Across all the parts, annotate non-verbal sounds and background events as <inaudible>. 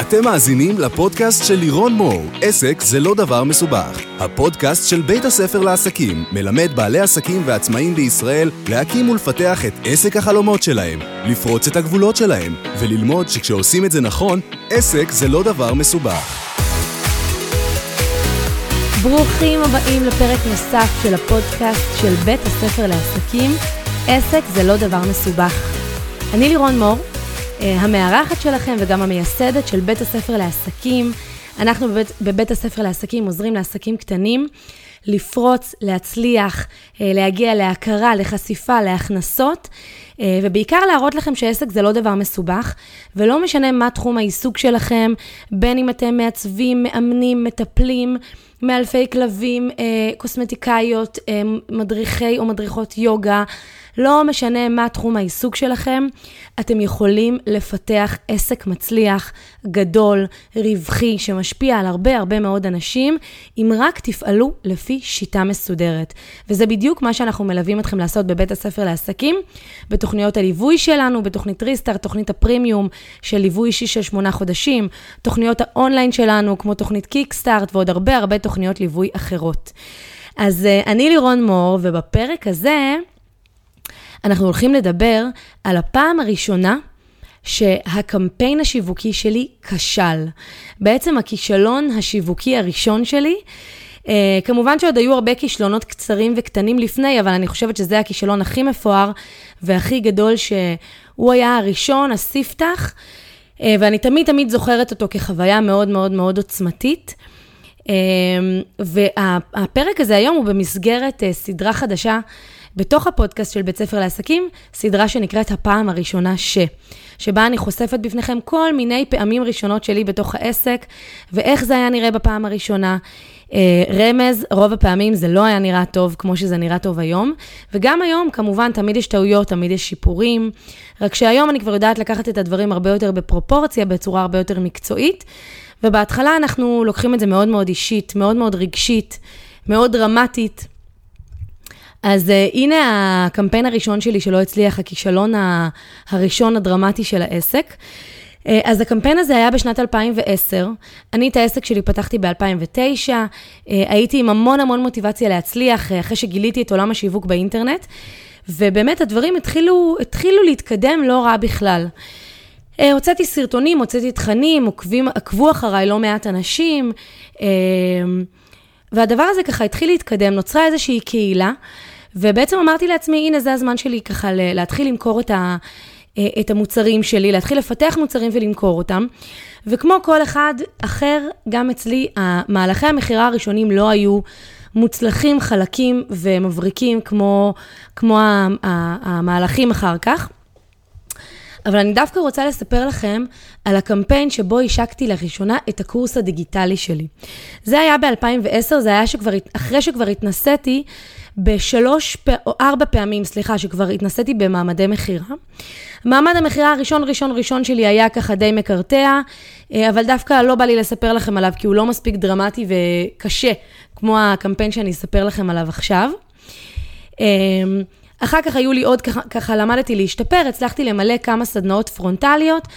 אתם מאזינים לפודקאסט של לירון מור, עסק זה לא דבר מסובך. הפודקאסט של בית הספר לעסקים מלמד בעלי עסקים ועצמאים בישראל להקים ולפתח את עסק החלומות שלהם, לפרוץ את הגבולות שלהם, וללמוד שכשעושים את זה נכון, עסק זה לא דבר מסובך. ברוכים הבאים לפרק נוסף של הפודקאסט של בית הספר לעסקים, עסק זה לא דבר מסובך. אני לירון מור, המארחת שלכם וגם המייסדת של בית הספר לעסקים. אנחנו בבית, בבית הספר לעסקים עוזרים לעסקים קטנים לפרוץ, להצליח, אה, להגיע להכרה, לחשיפה, להכנסות, אה, ובעיקר להראות לכם שעסק זה לא דבר מסובך, ולא משנה מה תחום העיסוק שלכם, בין אם אתם מעצבים, מאמנים, מטפלים, מאלפי כלבים, קוסמטיקאיות, מדריכי או מדריכות יוגה, לא משנה מה תחום העיסוק שלכם, אתם יכולים לפתח עסק מצליח, גדול, רווחי, שמשפיע על הרבה הרבה מאוד אנשים, אם רק תפעלו לפי שיטה מסודרת. וזה בדיוק מה שאנחנו מלווים אתכם לעשות בבית הספר לעסקים, בתוכניות הליווי שלנו, בתוכנית ריסטארט, תוכנית הפרימיום של ליווי אישי של שמונה חודשים, תוכניות האונליין שלנו, כמו תוכנית קיקסטארט ועוד הרבה הרבה תוכניות ליווי אחרות. אז uh, אני לירון מור, ובפרק הזה אנחנו הולכים לדבר על הפעם הראשונה שהקמפיין השיווקי שלי כשל. בעצם הכישלון השיווקי הראשון שלי, Uh, כמובן שעוד היו הרבה כישלונות קצרים וקטנים לפני, אבל אני חושבת שזה הכישלון הכי מפואר והכי גדול שהוא היה הראשון, הספתח, uh, ואני תמיד תמיד זוכרת אותו כחוויה מאוד מאוד מאוד עוצמתית. Uh, והפרק הזה היום הוא במסגרת uh, סדרה חדשה בתוך הפודקאסט של בית ספר לעסקים, סדרה שנקראת הפעם הראשונה ש, שבה אני חושפת בפניכם כל מיני פעמים ראשונות שלי בתוך העסק, ואיך זה היה נראה בפעם הראשונה. אה, רמז, רוב הפעמים זה לא היה נראה טוב כמו שזה נראה טוב היום, וגם היום כמובן תמיד יש טעויות, תמיד יש שיפורים, רק שהיום אני כבר יודעת לקחת את הדברים הרבה יותר בפרופורציה, בצורה הרבה יותר מקצועית, ובהתחלה אנחנו לוקחים את זה מאוד מאוד אישית, מאוד מאוד רגשית, מאוד דרמטית. אז uh, הנה הקמפיין הראשון שלי שלא הצליח, הכישלון הראשון הדרמטי של העסק. Uh, אז הקמפיין הזה היה בשנת 2010. אני את העסק שלי פתחתי ב-2009, uh, הייתי עם המון המון מוטיבציה להצליח, uh, אחרי שגיליתי את עולם השיווק באינטרנט, ובאמת הדברים התחילו, התחילו להתקדם לא רע בכלל. Uh, הוצאתי סרטונים, הוצאתי תכנים, עוקבים, עקבו אחריי לא מעט אנשים, uh, והדבר הזה ככה התחיל להתקדם, נוצרה איזושהי קהילה. ובעצם אמרתי לעצמי, הנה זה הזמן שלי ככה להתחיל למכור את, ה, אה, את המוצרים שלי, להתחיל לפתח מוצרים ולמכור אותם. וכמו כל אחד אחר, גם אצלי, מהלכי המכירה הראשונים לא היו מוצלחים, חלקים ומבריקים כמו, כמו המהלכים אחר כך. אבל אני דווקא רוצה לספר לכם על הקמפיין שבו השקתי לראשונה את הקורס הדיגיטלי שלי. זה היה ב-2010, זה היה שכבר, אחרי שכבר התנסיתי בשלוש או ארבע פעמים, סליחה, שכבר התנסיתי במעמדי מכירה. מעמד המכירה הראשון ראשון ראשון שלי היה ככה די מקרטע, אה, אבל דווקא לא בא לי לספר לכם עליו, כי הוא לא מספיק דרמטי וקשה, כמו הקמפיין שאני אספר לכם עליו עכשיו. אחר כך היו לי עוד, ככה, ככה למדתי להשתפר, הצלחתי למלא כמה סדנאות פרונטליות,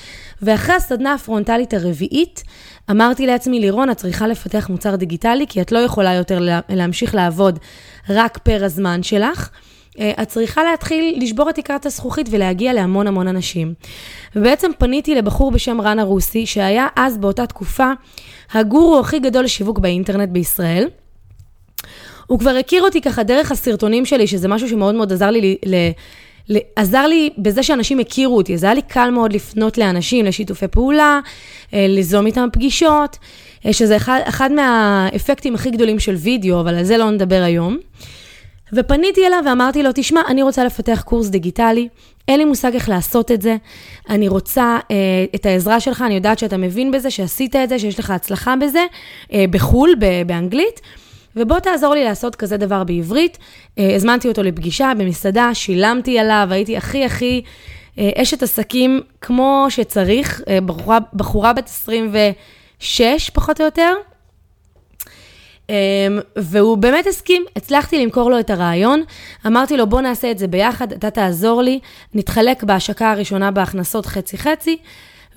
ואחרי הסדנה הפרונטלית הרביעית, אמרתי לעצמי, לירון, את צריכה לפתח מוצר דיגיטלי, כי את לא יכולה יותר לה, להמשיך לעבוד רק פר הזמן שלך. אה, את צריכה להתחיל לשבור את תקרת הזכוכית ולהגיע להמון המון אנשים. ובעצם פניתי לבחור בשם רן הרוסי, שהיה אז באותה תקופה הגורו הכי גדול לשיווק באינטרנט בישראל. הוא כבר הכיר אותי ככה דרך הסרטונים שלי, שזה משהו שמאוד מאוד עזר לי, ל, ל, עזר לי בזה שאנשים הכירו אותי. אז היה לי קל מאוד לפנות לאנשים, לשיתופי פעולה, אה, ליזום איתם פגישות, אה, שזה אחד, אחד מהאפקטים הכי גדולים של וידאו, אבל על זה לא נדבר היום. ופניתי אליו ואמרתי לו, תשמע, אני רוצה לפתח קורס דיגיטלי, אין לי מושג איך לעשות את זה, אני רוצה אה, את העזרה שלך, אני יודעת שאתה מבין בזה, שעשית את זה, שיש לך הצלחה בזה, אה, בחו"ל, באנגלית. ובוא תעזור לי לעשות כזה דבר בעברית. אה, הזמנתי אותו לפגישה במסעדה, שילמתי עליו, הייתי הכי הכי אה, אשת עסקים כמו שצריך, אה, בחורה, בחורה בת 26 פחות או יותר. והוא באמת הסכים, הצלחתי למכור לו את הרעיון, אמרתי לו בוא נעשה את זה ביחד, אתה תעזור לי, נתחלק בהשקה הראשונה בהכנסות חצי-חצי,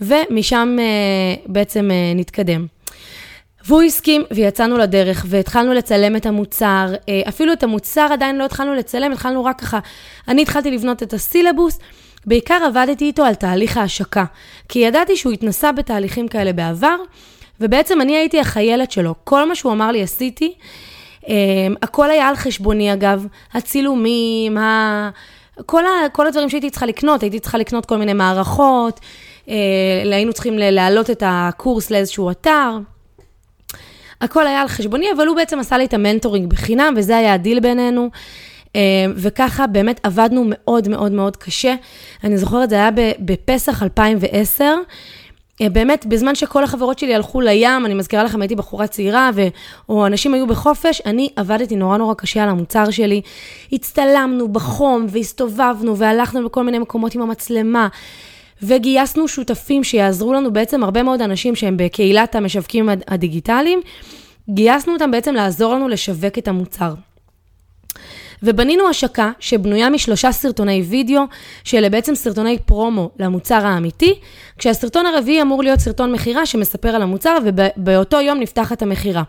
ומשם בעצם נתקדם. והוא הסכים, ויצאנו לדרך, והתחלנו לצלם את המוצר. אפילו את המוצר עדיין לא התחלנו לצלם, התחלנו רק ככה. אני התחלתי לבנות את הסילבוס, בעיקר עבדתי איתו על תהליך ההשקה, כי ידעתי שהוא התנסה בתהליכים כאלה בעבר, ובעצם אני הייתי החיילת שלו. כל מה שהוא אמר לי עשיתי. Um, הכל היה על חשבוני אגב, הצילומים, ה... כל, ה... כל הדברים שהייתי צריכה לקנות, הייתי צריכה לקנות כל מיני מערכות, uh, היינו צריכים להעלות את הקורס לאיזשהו אתר. הכל היה על חשבוני, אבל הוא בעצם עשה לי את המנטורינג בחינם, וזה היה הדיל בינינו. Uh, וככה באמת עבדנו מאוד מאוד מאוד קשה. אני זוכרת, זה היה בפסח 2010. אה, באמת, בזמן שכל החברות שלי הלכו לים, אני מזכירה לכם, הייתי בחורה צעירה, ו... או אנשים היו בחופש, אני עבדתי נורא נורא קשה על המוצר שלי. הצטלמנו בחום, והסתובבנו, והלכנו בכל מיני מקומות עם המצלמה. וגייסנו שותפים שיעזרו לנו, בעצם הרבה מאוד אנשים שהם בקהילת המשווקים הדיגיטליים, גייסנו אותם בעצם לעזור לנו לשווק את המוצר. ובנינו השקה שבנויה משלושה סרטוני וידאו, שאלה בעצם סרטוני פרומו למוצר האמיתי, כשהסרטון הרביעי אמור להיות סרטון מכירה שמספר על המוצר, ובאותו יום נפתחת המכירה.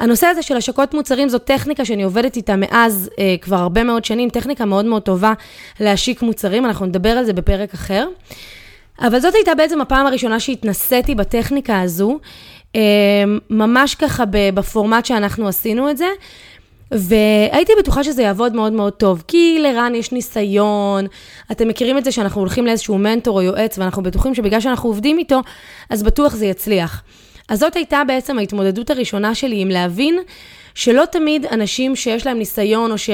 הנושא הזה של השקות מוצרים זו טכניקה שאני עובדת איתה מאז אה, כבר הרבה מאוד שנים, טכניקה מאוד מאוד טובה להשיק מוצרים, אנחנו נדבר על זה בפרק אחר. אבל זאת הייתה בעצם הפעם הראשונה שהתנסיתי בטכניקה הזו, אה, ממש ככה בפורמט שאנחנו עשינו את זה, והייתי בטוחה שזה יעבוד מאוד מאוד טוב, כי לרן יש ניסיון, אתם מכירים את זה שאנחנו הולכים לאיזשהו מנטור או יועץ, ואנחנו בטוחים שבגלל שאנחנו עובדים איתו, אז בטוח זה יצליח. אז זאת הייתה בעצם ההתמודדות הראשונה שלי עם להבין שלא תמיד אנשים שיש להם ניסיון או, ש,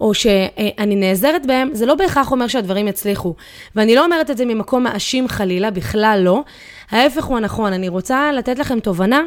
או שאני נעזרת בהם, זה לא בהכרח אומר שהדברים יצליחו. ואני לא אומרת את זה ממקום מאשים חלילה, בכלל לא. ההפך הוא הנכון, אני רוצה לתת לכם תובנה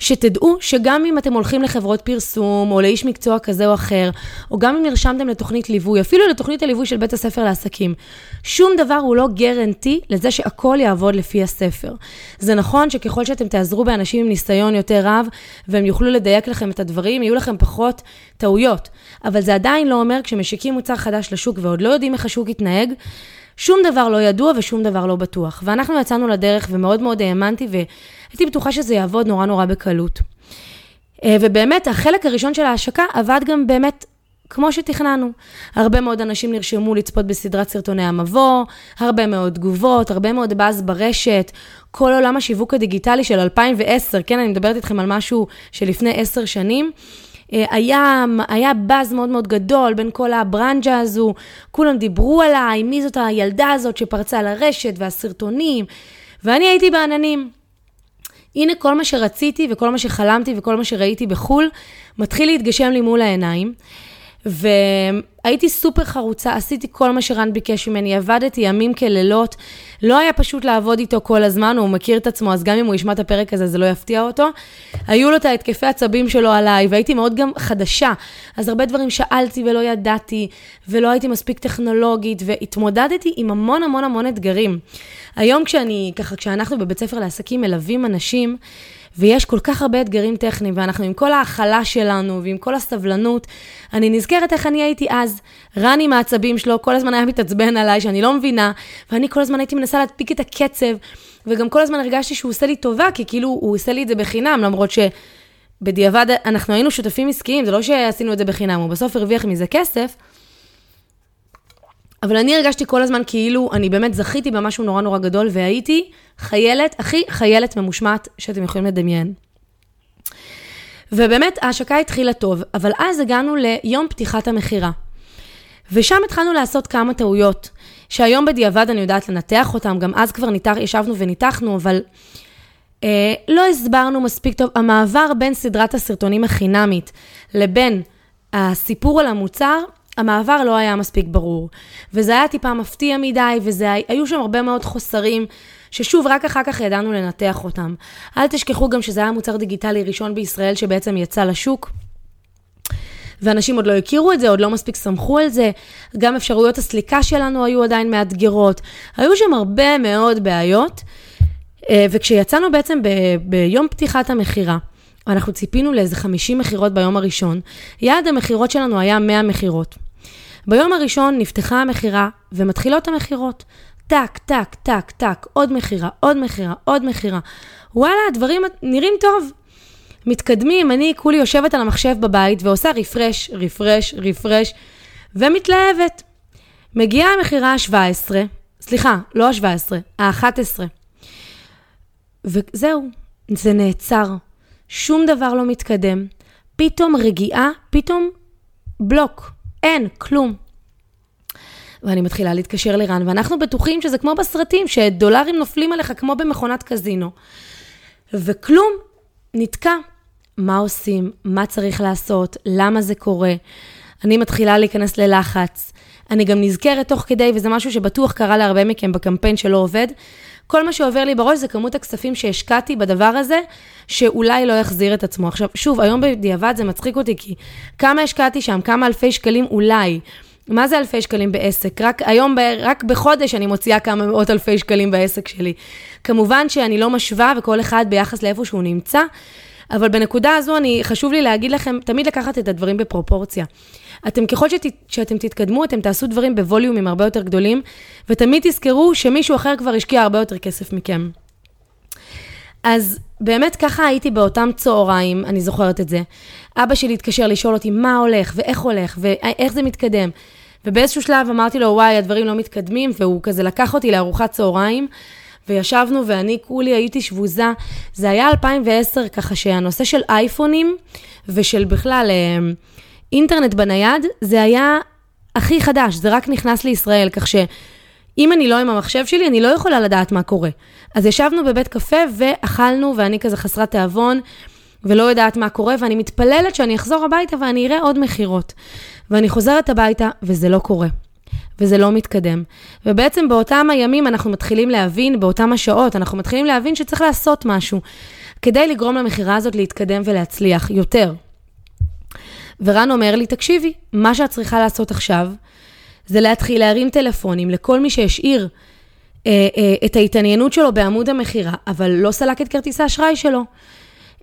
שתדעו שגם אם אתם הולכים לחברות פרסום, או לאיש מקצוע כזה או אחר, או גם אם נרשמתם לתוכנית ליווי, אפילו לתוכנית הליווי של בית הספר לעסקים, שום דבר הוא לא גרנטי לזה שהכל יעבוד לפי הספר. זה נכון שככל שאתם תעזרו באנשים עם ניסיון יותר רב, והם יוכלו לדייק לכם את הדברים, יהיו לכם פחות טעויות. אבל זה עדיין לא אומר, כשמשיקים מוצר חדש לשוק ועוד לא יודעים איך השוק יתנהג, שום דבר לא ידוע ושום דבר לא בטוח. ואנחנו יצאנו לדרך ומאוד מאוד האמנתי והייתי בטוחה שזה יעבוד נורא נורא בקלות. אה, ובאמת, החלק הראשון של ההשקה עבד גם באמת כמו שתכננו. הרבה מאוד אנשים נרשמו לצפות בסדרת סרטוני המבוא, הרבה מאוד תגובות, הרבה מאוד באז ברשת, כל עולם השיווק הדיגיטלי של 2010, כן, אני מדברת איתכם על משהו שלפני עשר שנים. אה, היה, היה באז מאוד מאוד גדול בין כל הברנג'ה הזו, כולם דיברו עליי, מי זאת הילדה הזאת שפרצה לרשת והסרטונים, ואני הייתי בעננים. הנה כל מה שרציתי וכל מה שחלמתי וכל מה שראיתי בחו"ל, מתחיל להתגשם לי מול העיניים. והייתי סופר חרוצה, עשיתי כל מה שרן ביקש ממני, עבדתי ימים כלילות. לא היה פשוט לעבוד איתו כל הזמן, הוא מכיר את עצמו, אז גם אם הוא ישמע את הפרק הזה, זה לא יפתיע אותו. היו לו את ההתקפי עצבים שלו עליי, והייתי מאוד גם חדשה. אז הרבה דברים שאלתי ולא ידעתי, ולא הייתי מספיק טכנולוגית, והתמודדתי עם המון המון המון אתגרים. היום כשאני, ככה, כשאנחנו בבית ספר לעסקים מלווים אנשים, ויש כל כך הרבה אתגרים טכניים, ואנחנו עם כל ההכלה שלנו ועם כל הסבלנות, אני נזכרת איך אני הייתי אז. רן עם העצבים שלו, כל הזמן היה מתעצבן עליי, שאני לא מבינה, ואני כל הזמן הייתי מנסה להדפיק את הקצב, וגם כל הזמן הרגשתי שהוא עושה לי טובה, כי כאילו הוא עושה לי את זה בחינם, למרות שבדיעבד אנחנו היינו שותפים עסקיים, זה לא שעשינו את זה בחינם, הוא בסוף הרוויח מזה כסף. אבל אני הרגשתי כל הזמן כאילו אני באמת זכיתי במשהו נורא נורא גדול, והייתי חיילת, הכי חיילת ממושמעת שאתם יכולים לדמיין. ובאמת, ההשקה התחילה טוב, אבל אז הגענו ליום פתיחת המכירה. ושם התחלנו לעשות כמה טעויות, שהיום בדיעבד אני יודעת לנתח אותם, גם אז כבר ניתח, ישבנו וניתחנו, אבל אה, לא הסברנו מספיק טוב. המעבר בין סדרת הסרטונים החינמית לבין הסיפור על המוצר, המעבר לא היה מספיק ברור. וזה היה טיפה מפתיע מדי, והיו שם הרבה מאוד חוסרים, ששוב, רק אחר כך ידענו לנתח אותם. אל תשכחו גם שזה היה מוצר דיגיטלי ראשון בישראל שבעצם יצא לשוק. ואנשים עוד לא הכירו את זה, עוד לא מספיק סמכו על זה. גם אפשרויות הסליקה שלנו היו עדיין מאתגרות. היו שם הרבה מאוד בעיות. אה, וכשיצאנו בעצם ב- ביום פתיחת המכירה, אנחנו ציפינו לאיזה 50 מכירות ביום הראשון, יעד המכירות שלנו היה 100 מכירות. ביום הראשון נפתחה המכירה ומתחילות המכירות. טק, טק, טק, טק, עוד מכירה, עוד מכירה, עוד מכירה. וואלה, הדברים נראים טוב. מתקדמים, אני כולי יושבת על המחשב בבית ועושה רפרש, רפרש, רפרש, ומתלהבת. מגיעה המכירה ה-17, סליחה, לא ה-17, ה-11. וזהו, זה נעצר. שום דבר לא מתקדם. פתאום רגיעה, פתאום בלוק. אין, כלום. ואני מתחילה להתקשר לרן, ואנחנו בטוחים שזה כמו בסרטים, שדולרים נופלים עליך כמו במכונת קזינו. וכלום, נתקע. מה עושים? מה צריך לעשות? למה זה קורה? אני מתחילה להיכנס ללחץ. אני גם נזכרת תוך כדי, וזה משהו שבטוח קרה להרבה מכם בקמפיין שלא עובד. כל מה שעובר לי בראש זה כמות הכספים שהשקעתי בדבר הזה, שאולי לא יחזיר את עצמו. עכשיו, שוב, היום בדיעבד זה מצחיק אותי, כי כמה השקעתי שם, כמה אלפי שקלים אולי. מה זה אלפי שקלים בעסק? רק היום, רק בחודש אני מוציאה כמה מאות אלפי שקלים בעסק שלי. כמובן שאני לא משווה, וכל אחד ביחס לאיפה שהוא נמצא, אבל בנקודה הזו אני, חשוב לי להגיד לכם, תמיד לקחת את הדברים בפרופורציה. אתם, ככל שת, שאתם תתקדמו, אתם תעשו דברים בווליומים הרבה יותר גדולים, ותמיד תזכרו שמישהו אחר כבר השקיע הרבה יותר כסף מכם. אז באמת ככה הייתי באותם צהריים, אני זוכרת את זה. אבא שלי התקשר לשאול אותי מה הולך, ואיך הולך, ואיך זה מתקדם. ובאיזשהו שלב אמרתי לו, וואי, הדברים לא מתקדמים, והוא כזה לקח אותי לארוחת צהריים, וישבנו, ואני כולי הייתי שבוזה. זה היה 2010, ככה שהנושא של אייפונים, ושל בכלל אה, אינטרנט בנייד, זה היה הכי חדש, זה רק נכנס לישראל, כך שאם אני לא עם המחשב שלי, אני לא יכולה לדעת מה קורה. אז ישבנו בבית קפה ואכלנו, ואני כזה חסרת תיאבון, ולא יודעת מה קורה, ואני מתפללת שאני אחזור הביתה ואני אראה עוד מכירות. ואני חוזרת הביתה, וזה לא קורה. וזה לא מתקדם. ובעצם באותם הימים אנחנו מתחילים להבין, באותם השעות, אנחנו מתחילים להבין שצריך לעשות משהו כדי לגרום למכירה הזאת להתקדם ולהצליח יותר. ורן אומר לי, תקשיבי, מה שאת צריכה לעשות עכשיו, זה להתחיל להרים טלפונים לכל מי שהשאיר אה, אה, את ההתעניינות שלו בעמוד המכירה, אבל לא סלק את כרטיס האשראי שלו.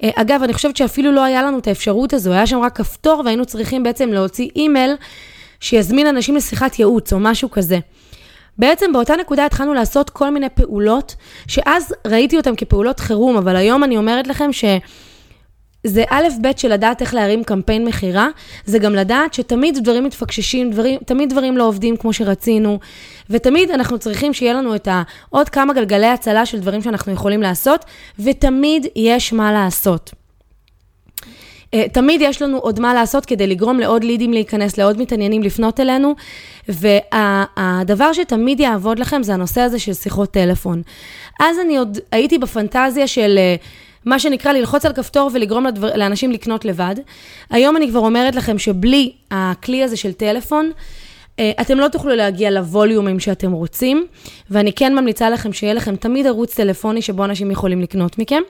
אה, אגב, אני חושבת שאפילו לא היה לנו את האפשרות הזו, היה שם רק כפתור והיינו צריכים בעצם להוציא אימייל שיזמין אנשים לשיחת ייעוץ או משהו כזה. בעצם באותה נקודה התחלנו לעשות כל מיני פעולות, שאז ראיתי אותן כפעולות חירום, אבל היום אני אומרת לכם ש... זה א' ב' של לדעת איך להרים קמפיין מכירה, זה גם לדעת שתמיד דברים מתפקששים, דברים, תמיד דברים לא עובדים כמו שרצינו, ותמיד אנחנו צריכים שיהיה לנו את העוד כמה גלגלי הצלה של דברים שאנחנו יכולים לעשות, ותמיד יש מה לעשות. אה, תמיד יש לנו עוד מה לעשות כדי לגרום לעוד לידים להיכנס, לעוד מתעניינים לפנות אלינו, והדבר שתמיד יעבוד לכם זה הנושא הזה של שיחות טלפון. אז אני עוד הייתי בפנטזיה של... אה, מה שנקרא ללחוץ על כפתור ולגרום לדבר, לאנשים לקנות לבד. היום אני כבר אומרת לכם שבלי הכלי הזה של טלפון, אה, אתם לא תוכלו להגיע לווליומים שאתם רוצים, ואני כן ממליצה לכם שיהיה לכם תמיד ערוץ טלפוני שבו אנשים יכולים לקנות מכם.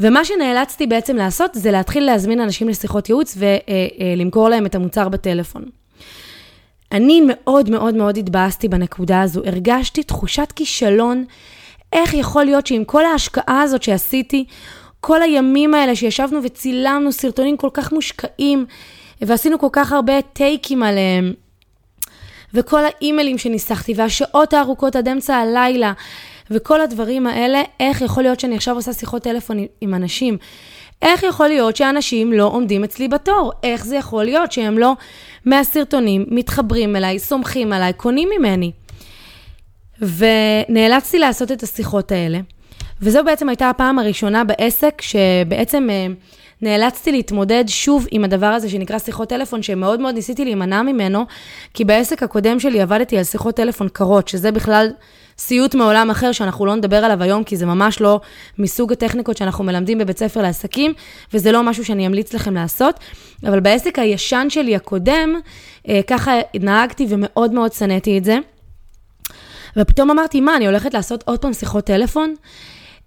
ומה שנאלצתי בעצם לעשות זה להתחיל להזמין אנשים לשיחות ייעוץ ולמכור להם את המוצר בטלפון. אני מאוד מאוד מאוד התבאסתי בנקודה הזו, הרגשתי תחושת כישלון איך יכול להיות שעם כל ההשקעה הזאת שעשיתי, כל הימים האלה שישבנו וצילמנו סרטונים כל כך מושקעים, ועשינו כל כך הרבה טייקים עליהם, וכל האימיילים שניסחתי, והשעות הארוכות עד אמצע הלילה, וכל הדברים האלה, איך יכול להיות שאני עכשיו עושה שיחות טלפון עם אנשים? איך יכול להיות שאנשים לא עומדים אצלי בתור? איך זה יכול להיות שהם לא מהסרטונים מתחברים אליי, סומכים עליי, קונים ממני? ונאלצתי לעשות את השיחות האלה. וזו בעצם הייתה הפעם הראשונה בעסק שבעצם אה, נאלצתי להתמודד שוב עם הדבר הזה שנקרא שיחות טלפון, שמאוד מאוד ניסיתי להימנע ממנו, כי בעסק הקודם שלי עבדתי על שיחות טלפון קרות, שזה בכלל סיוט מעולם אחר שאנחנו לא נדבר עליו היום, כי זה ממש לא מסוג הטכניקות שאנחנו מלמדים בבית ספר לעסקים, וזה לא משהו שאני אמליץ לכם לעשות. אבל בעסק הישן שלי הקודם, אה, ככה נהגתי ומאוד מאוד שנאתי את זה. ופתאום אמרתי, מה, אני הולכת לעשות עוד פעם שיחות טלפון?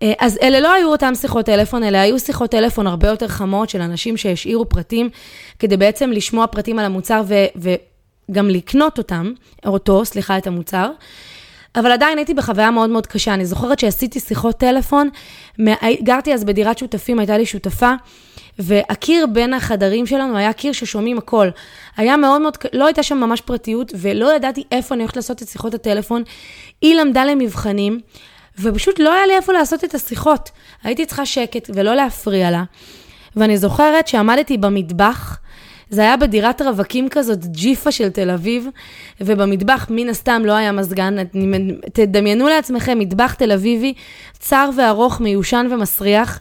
אה, אז אלה לא היו אותן שיחות טלפון, אלה היו שיחות טלפון הרבה יותר חמות של אנשים שהשאירו פרטים, כדי בעצם לשמוע פרטים על המוצר ו- וגם לקנות אותם, אותו, סליחה, את המוצר. אבל עדיין הייתי בחוויה מאוד מאוד קשה. אני זוכרת שעשיתי שיחות טלפון, גרתי אז בדירת שותפים, הייתה לי שותפה, והקיר בין החדרים שלנו היה קיר ששומעים הכל. היה מאוד מאוד, לא הייתה שם ממש פרטיות, ולא ידעתי איפה אני הולכת לעשות את שיחות הטלפון. היא למדה למבחנים, ופשוט לא היה לי איפה לעשות את השיחות. הייתי צריכה שקט ולא להפריע לה. ואני זוכרת שעמדתי במטבח, זה היה בדירת רווקים כזאת, ג'יפה של תל אביב, ובמטבח מן הסתם לא היה מזגן. תדמיינו לעצמכם מטבח תל אביבי, צר וארוך, מיושן ומסריח.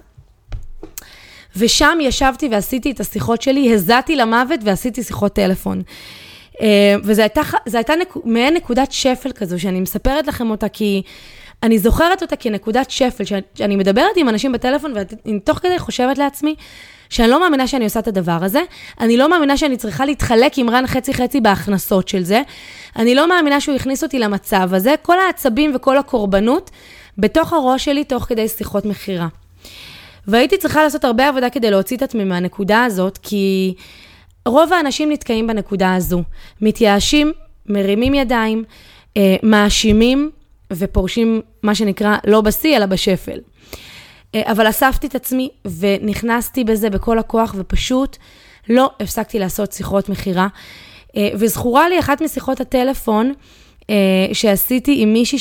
ושם ישבתי ועשיתי את השיחות שלי, הזעתי למוות ועשיתי שיחות טלפון. אה, וזו הייתה, הייתה נק, מעין נקודת שפל כזו, שאני מספרת לכם אותה כי אני זוכרת אותה כנקודת שפל, שאני מדברת עם אנשים בטלפון ואני תוך כדי חושבת לעצמי, שאני לא מאמינה שאני עושה את הדבר הזה, אני לא מאמינה שאני צריכה להתחלק עם רן חצי-חצי בהכנסות של זה, אני לא מאמינה שהוא הכניס אותי למצב הזה, כל העצבים וכל הקורבנות בתוך הראש שלי תוך כדי שיחות מכירה. והייתי צריכה לעשות הרבה עבודה כדי להוציא את עצמי מהנקודה הזאת, כי רוב האנשים נתקעים בנקודה הזו. מתייאשים, מרימים ידיים, אה, מאשימים ופורשים, מה שנקרא, לא בשיא, אלא בשפל. אה, אבל אספתי את עצמי ונכנסתי בזה בכל הכוח, ופשוט לא הפסקתי לעשות שיחות מכירה. אה, וזכורה לי אחת משיחות הטלפון אה, שעשיתי עם מישהי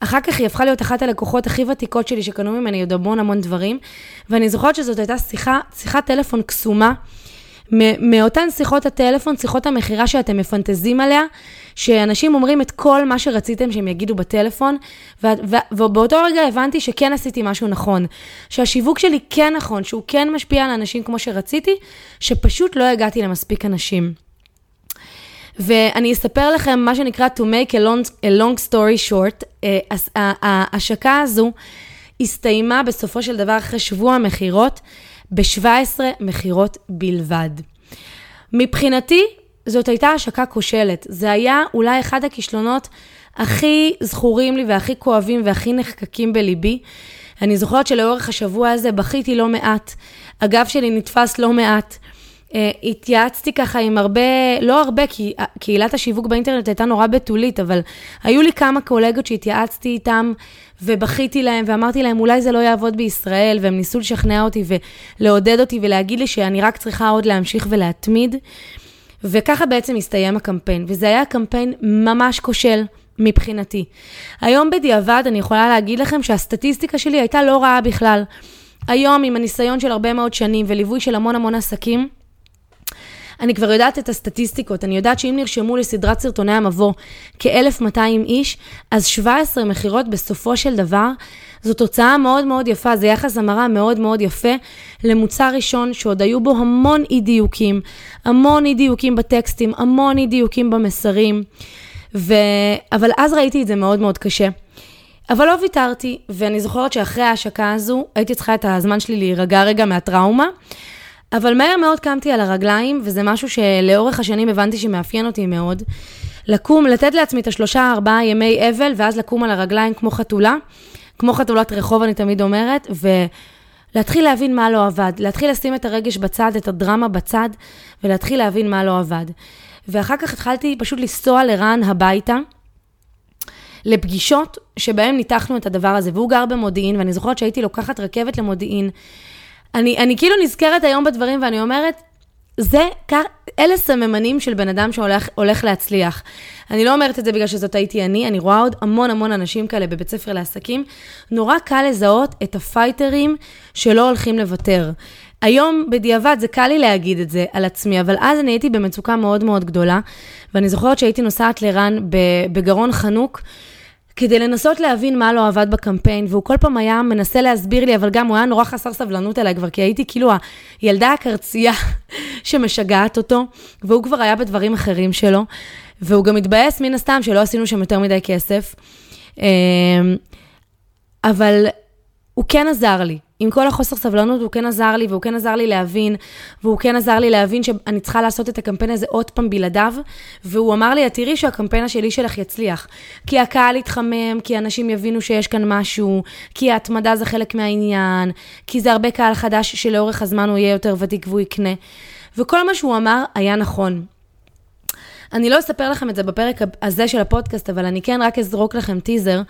שאחר כך היא הפכה להיות אחת הלקוחות הכי ותיקות שלי, שקנו ממני עוד המון המון דברים. ואני זוכרת שזאת הייתה שיחה, שיחת טלפון קסומה. מאותן שיחות הטלפון, שיחות המכירה שאתם מפנטזים עליה, שאנשים אומרים את כל מה שרציתם שהם יגידו בטלפון, ו- ו- ובאותו רגע הבנתי שכן עשיתי משהו נכון, שהשיווק שלי כן נכון, שהוא כן משפיע על אנשים כמו שרציתי, שפשוט לא הגעתי למספיק אנשים. ואני אספר לכם מה שנקרא to make a long, a long story short, uh, ההשקה הזו הסתיימה בסופו של דבר אחרי שבוע מכירות, ב-17 מכירות בלבד. מבחינתי, זאת הייתה השקה כושלת. זה היה אולי אחד הכישלונות הכי זכורים לי והכי כואבים והכי נחקקים בליבי. אני זוכרת שלאורך השבוע הזה בכיתי לא מעט, הגב שלי נתפס לא מעט. Uh, התייעצתי ככה עם הרבה, לא הרבה, כי קהילת השיווק באינטרנט הייתה נורא בתולית, אבל היו לי כמה קולגות שהתייעצתי איתם ובכיתי להם ואמרתי להם, אולי זה לא יעבוד בישראל, והם ניסו לשכנע אותי ולעודד אותי ולהגיד לי שאני רק צריכה עוד להמשיך ולהתמיד. וככה בעצם הסתיים הקמפיין, וזה היה קמפיין ממש כושל. מבחינתי. היום בדיעבד אני יכולה להגיד לכם שהסטטיסטיקה שלי הייתה לא רעה בכלל. היום, עם הניסיון של הרבה מאוד שנים וליווי של המון המון עסקים, אני כבר יודעת את הסטטיסטיקות, אני יודעת שאם נרשמו לסדרת סרטוני המבוא כ-1,200 איש, אז 17 מכירות בסופו של דבר, זו תוצאה מאוד מאוד יפה, זה יחס המרה מאוד מאוד יפה למוצר ראשון שעוד היו בו המון אי דיוקים, המון אי דיוקים בטקסטים, המון אי דיוקים במסרים, ו... אבל אז ראיתי את זה מאוד מאוד קשה. אבל לא ויתרתי, ואני זוכרת שאחרי ההשקה הזו, הייתי צריכה את הזמן שלי להירגע רגע מהטראומה. אבל מהר מאוד קמתי על הרגליים, וזה משהו שלאורך השנים הבנתי שמאפיין אותי מאוד. לקום, לתת לעצמי את השלושה ארבעה ימי אבל, ואז לקום על הרגליים כמו חתולה, כמו חתולת רחוב אני תמיד אומרת, ולהתחיל להבין מה לא עבד, להתחיל לשים את הרגש בצד, את הדרמה בצד, ולהתחיל להבין מה לא עבד. ואחר כך התחלתי פשוט לנסוע לרן הביתה, לפגישות שבהן ניתחנו את הדבר הזה, והוא גר במודיעין, ואני זוכרת שהייתי לוקחת רכבת למודיעין, אני, אני כאילו נזכרת היום בדברים ואני אומרת, זה, אלה סממנים של בן אדם שהולך להצליח. אני לא אומרת את זה בגלל שזאת הייתי אני, אני רואה עוד המון המון אנשים כאלה בבית ספר לעסקים. נורא קל לזהות את הפייטרים שלא הולכים לוותר. היום, בדיעבד, זה קל לי להגיד את זה על עצמי, אבל אז אני הייתי במצוקה מאוד מאוד גדולה, ואני זוכרת שהייתי נוסעת לרן בגרון חנוק. כדי לנסות להבין מה לא עבד בקמפיין, והוא כל פעם היה מנסה להסביר לי, אבל גם הוא היה נורא חסר סבלנות אליי כבר, כי הייתי כאילו הילדה הקרצייה <laughs> שמשגעת אותו, והוא כבר היה בדברים אחרים שלו, והוא גם התבאס מן הסתם שלא עשינו שם יותר מדי כסף. אמ, אבל הוא כן עזר לי. עם כל החוסר סבלנות, הוא כן עזר לי, והוא כן עזר לי להבין, והוא כן עזר לי להבין שאני צריכה לעשות את הקמפיין הזה עוד פעם בלעדיו, והוא אמר לי, את תראי שהקמפיין השלי שלך יצליח. כי הקהל יתחמם, כי אנשים יבינו שיש כאן משהו, כי ההתמדה זה חלק מהעניין, כי זה הרבה קהל חדש שלאורך הזמן הוא יהיה יותר ותיק והוא יקנה. וכל מה שהוא אמר היה נכון. אני לא אספר לכם את זה בפרק הזה של הפודקאסט, אבל אני כן רק אזרוק לכם טיזר,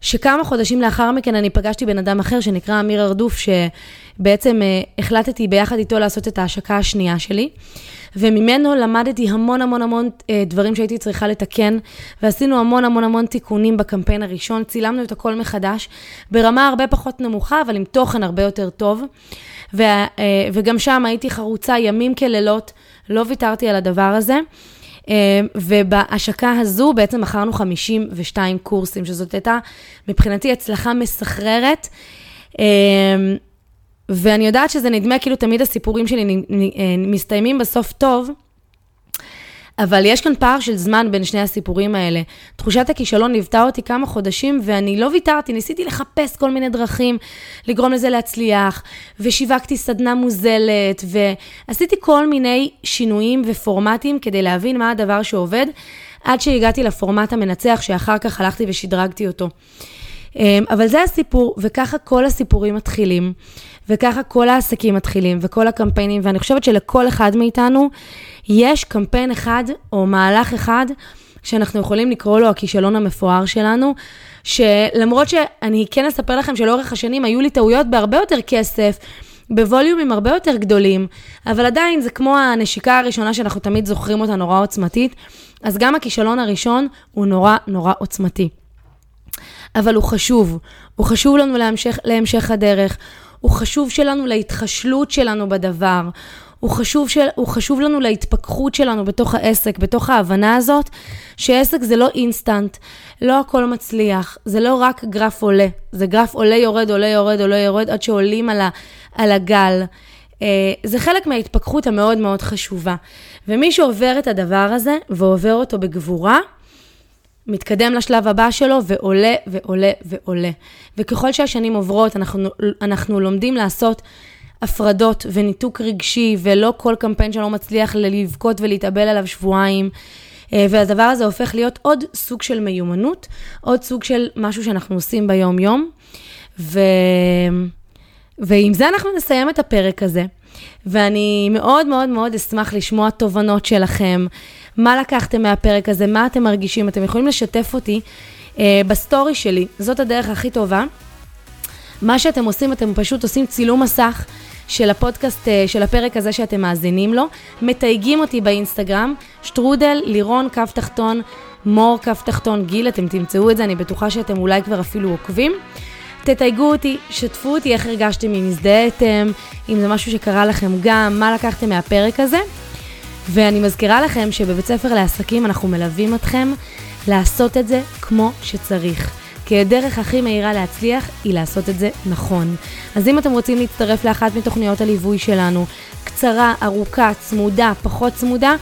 שכמה חודשים לאחר מכן אני פגשתי בן אדם אחר שנקרא אמיר ארדוף, שבעצם אה, החלטתי ביחד איתו לעשות את ההשקה השנייה שלי. וממנו למדתי המון המון המון אה, דברים שהייתי צריכה לתקן, ועשינו המון המון המון תיקונים בקמפיין הראשון, צילמנו את הכל מחדש, ברמה הרבה פחות נמוכה, אבל עם תוכן הרבה יותר טוב. ו, אה, וגם שם הייתי חרוצה ימים כלילות, לא ויתרתי על הדבר הזה. אה, ובהשקה הזו בעצם מכרנו 52 קורסים, שזאת הייתה מבחינתי הצלחה מסחררת. אה, ואני יודעת שזה נדמה כאילו תמיד הסיפורים שלי מסתיימים בסוף טוב, אבל יש כאן פער של זמן בין שני הסיפורים האלה. תחושת הכישלון ליוותה אותי כמה חודשים, ואני לא ויתרתי, ניסיתי לחפש כל מיני דרכים לגרום לזה להצליח, ושיווקתי סדנה מוזלת, ועשיתי כל מיני שינויים ופורמטים כדי להבין מה הדבר שעובד, עד שהגעתי לפורמט המנצח, שאחר כך הלכתי ושדרגתי אותו. אמ, אבל זה הסיפור, וככה כל הסיפורים מתחילים, וככה כל העסקים מתחילים, וכל הקמפיינים, ואני חושבת שלכל אחד מאיתנו יש קמפיין אחד או מהלך אחד שאנחנו יכולים לקרוא לו הכישלון המפואר שלנו, שלמרות שאני כן אספר לכם שלאורך השנים היו לי טעויות בהרבה יותר כסף, בווליומים הרבה יותר גדולים, אבל עדיין זה כמו הנשיקה הראשונה שאנחנו תמיד זוכרים אותה נורא עוצמתית, אז גם הכישלון הראשון הוא נורא נורא עוצמתי. אבל הוא חשוב, הוא חשוב לנו להמשך, להמשך הדרך, הוא חשוב שלנו להתחשלות שלנו בדבר, הוא חשוב, של, הוא חשוב לנו להתפכחות שלנו בתוך העסק, בתוך ההבנה הזאת, שעסק זה לא אינסטנט, לא הכל מצליח, זה לא רק גרף עולה, זה גרף עולה, יורד, עולה, יורד, עולה, יורד, עד שעולים על, ה, על הגל. Uh, זה חלק מההתפכחות המאוד מאוד חשובה. ומי שעובר את הדבר הזה, ועובר אותו בגבורה, מתקדם לשלב הבא שלו ועולה ועולה ועולה. וככל שהשנים עוברות, אנחנו, אנחנו לומדים לעשות הפרדות וניתוק רגשי, ולא כל קמפיין שלא מצליח לבכות ולהתאבל עליו שבועיים. אה, והדבר הזה הופך להיות עוד סוג של מיומנות, עוד סוג של משהו שאנחנו עושים ביום-יום. ו... ועם זה אנחנו נסיים את הפרק הזה. ואני מאוד מאוד מאוד אשמח לשמוע תובנות שלכם, מה לקחתם מהפרק הזה, מה אתם מרגישים, אתם יכולים לשתף אותי אה, בסטורי שלי, זאת הדרך הכי טובה. מה שאתם עושים, אתם פשוט עושים צילום מסך של הפודקאסט, אה, של הפרק הזה שאתם מאזינים לו, מתייגים אותי באינסטגרם, שטרודל, לירון, קו תחתון, מור, קו תחתון, גיל, אתם תמצאו את זה, אני בטוחה שאתם אולי כבר אפילו עוקבים. תתייגו אותי, שתפו אותי איך הרגשתם, אם הזדהיתם, אם זה משהו שקרה לכם גם, מה לקחתם מהפרק הזה. ואני מזכירה לכם שבבית ספר לעסקים אנחנו מלווים אתכם לעשות את זה כמו שצריך. כי הדרך הכי מהירה להצליח היא לעשות את זה נכון. אז אם אתם רוצים להצטרף לאחת מתוכניות הליווי שלנו, קצרה, ארוכה, צמודה, פחות צמודה,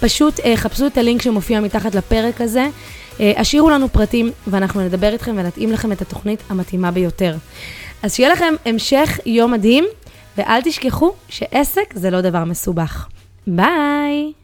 פשוט אה, חפשו את הלינק שמופיע מתחת לפרק הזה, אה, השאירו לנו פרטים ואנחנו נדבר איתכם ונתאים לכם את התוכנית המתאימה ביותר. אז שיהיה לכם המשך יום מדהים, ואל תשכחו שעסק זה לא דבר מסובך. ביי!